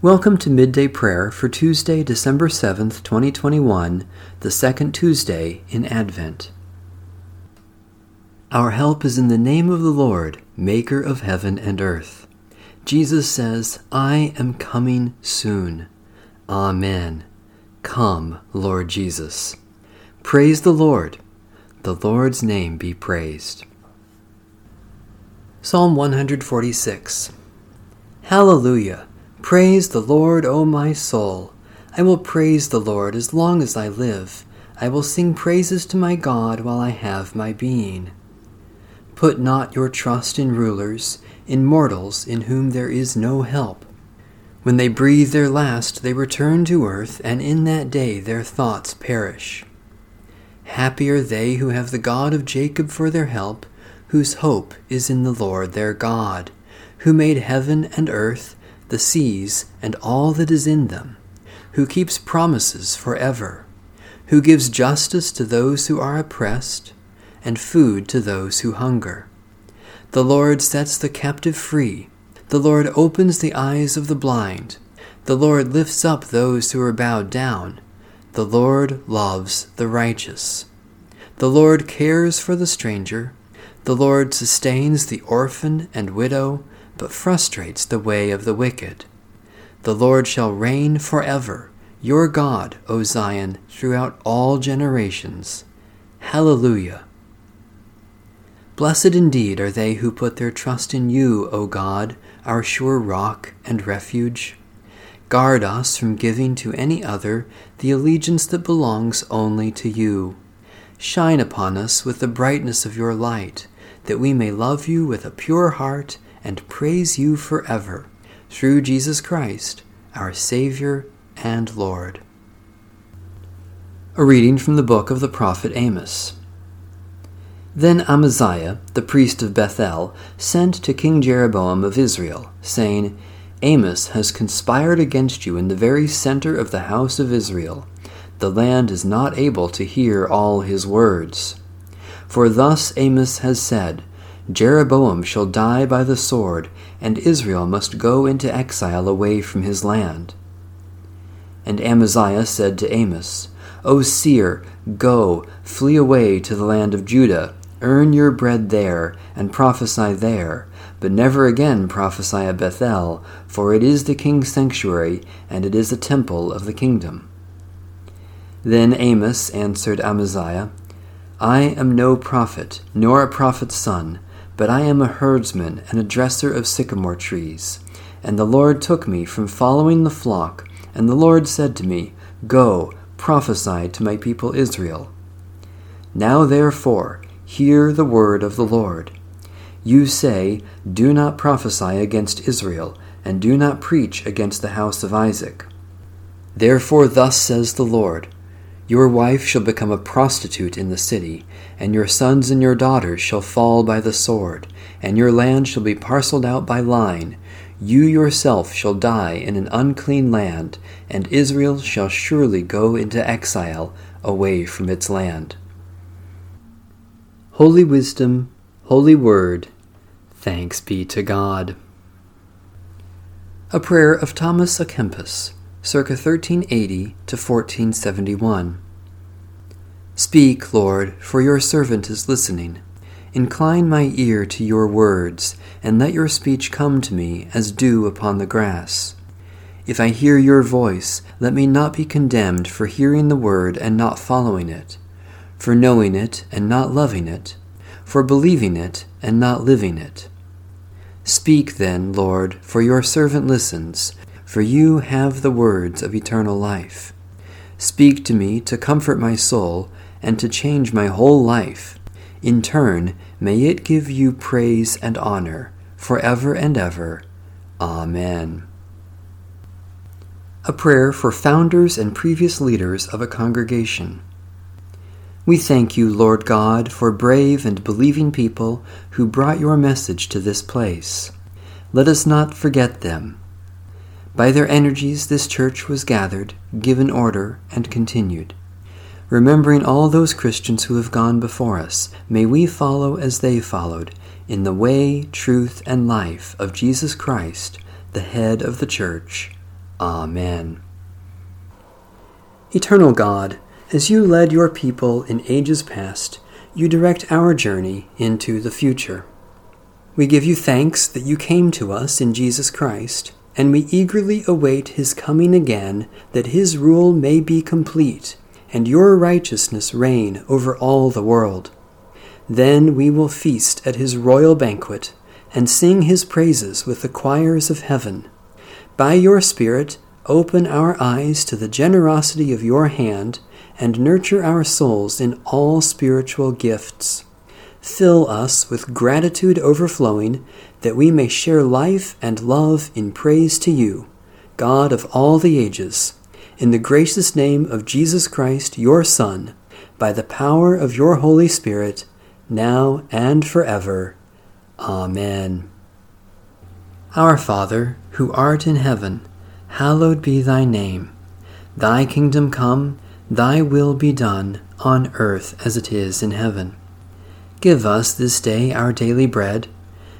Welcome to Midday Prayer for Tuesday, December 7th, 2021, the second Tuesday in Advent. Our help is in the name of the Lord, Maker of heaven and earth. Jesus says, I am coming soon. Amen. Come, Lord Jesus. Praise the Lord. The Lord's name be praised. Psalm 146 Hallelujah! Praise the Lord, O my soul. I will praise the Lord as long as I live. I will sing praises to my God while I have my being. Put not your trust in rulers, in mortals in whom there is no help. When they breathe their last, they return to earth, and in that day their thoughts perish. Happy are they who have the God of Jacob for their help, whose hope is in the Lord their God, who made heaven and earth the seas, and all that is in them, who keeps promises forever, who gives justice to those who are oppressed, and food to those who hunger. The Lord sets the captive free. The Lord opens the eyes of the blind. The Lord lifts up those who are bowed down. The Lord loves the righteous. The Lord cares for the stranger. The Lord sustains the orphan and widow but frustrates the way of the wicked. The Lord shall reign forever, your God, O Zion, throughout all generations. Hallelujah. Blessed indeed are they who put their trust in you, O God, our sure rock and refuge. Guard us from giving to any other the allegiance that belongs only to you. Shine upon us with the brightness of your light, that we may love you with a pure heart and praise you forever, through Jesus Christ, our Savior and Lord. A reading from the book of the prophet Amos. Then Amaziah, the priest of Bethel, sent to King Jeroboam of Israel, saying, Amos has conspired against you in the very center of the house of Israel. The land is not able to hear all his words. For thus Amos has said, Jeroboam shall die by the sword, and Israel must go into exile away from his land. And Amaziah said to Amos, O seer, go, flee away to the land of Judah, earn your bread there, and prophesy there, but never again prophesy at Bethel, for it is the king's sanctuary, and it is the temple of the kingdom. Then Amos answered Amaziah, I am no prophet, nor a prophet's son, but I am a herdsman and a dresser of sycamore trees. And the Lord took me from following the flock, and the Lord said to me, Go, prophesy to my people Israel. Now therefore, hear the word of the Lord. You say, Do not prophesy against Israel, and do not preach against the house of Isaac. Therefore, thus says the Lord your wife shall become a prostitute in the city, and your sons and your daughters shall fall by the sword, and your land shall be parceled out by line. You yourself shall die in an unclean land, and Israel shall surely go into exile away from its land. Holy Wisdom, Holy Word, thanks be to God. A prayer of Thomas à Kempis circa 1380 to 1471. Speak, Lord, for your servant is listening. Incline my ear to your words, and let your speech come to me as dew upon the grass. If I hear your voice, let me not be condemned for hearing the word and not following it, for knowing it and not loving it, for believing it and not living it. Speak then, Lord, for your servant listens, for you have the words of eternal life. Speak to me to comfort my soul and to change my whole life. In turn, may it give you praise and honor forever and ever. Amen. A prayer for founders and previous leaders of a congregation. We thank you, Lord God, for brave and believing people who brought your message to this place. Let us not forget them by their energies, this church was gathered, given order, and continued. Remembering all those Christians who have gone before us, may we follow as they followed, in the way, truth, and life of Jesus Christ, the head of the church. Amen. Eternal God, as you led your people in ages past, you direct our journey into the future. We give you thanks that you came to us in Jesus Christ, and we eagerly await his coming again, that his rule may be complete, and your righteousness reign over all the world. Then we will feast at his royal banquet, and sing his praises with the choirs of heaven. By your Spirit, open our eyes to the generosity of your hand and nurture our souls in all spiritual gifts. Fill us with gratitude overflowing, that we may share life and love in praise to you, God of all the ages, in the gracious name of Jesus Christ, your Son, by the power of your Holy Spirit, now and forever. Amen. Our Father, who art in heaven, hallowed be thy name. Thy kingdom come, thy will be done, on earth as it is in heaven. Give us this day our daily bread,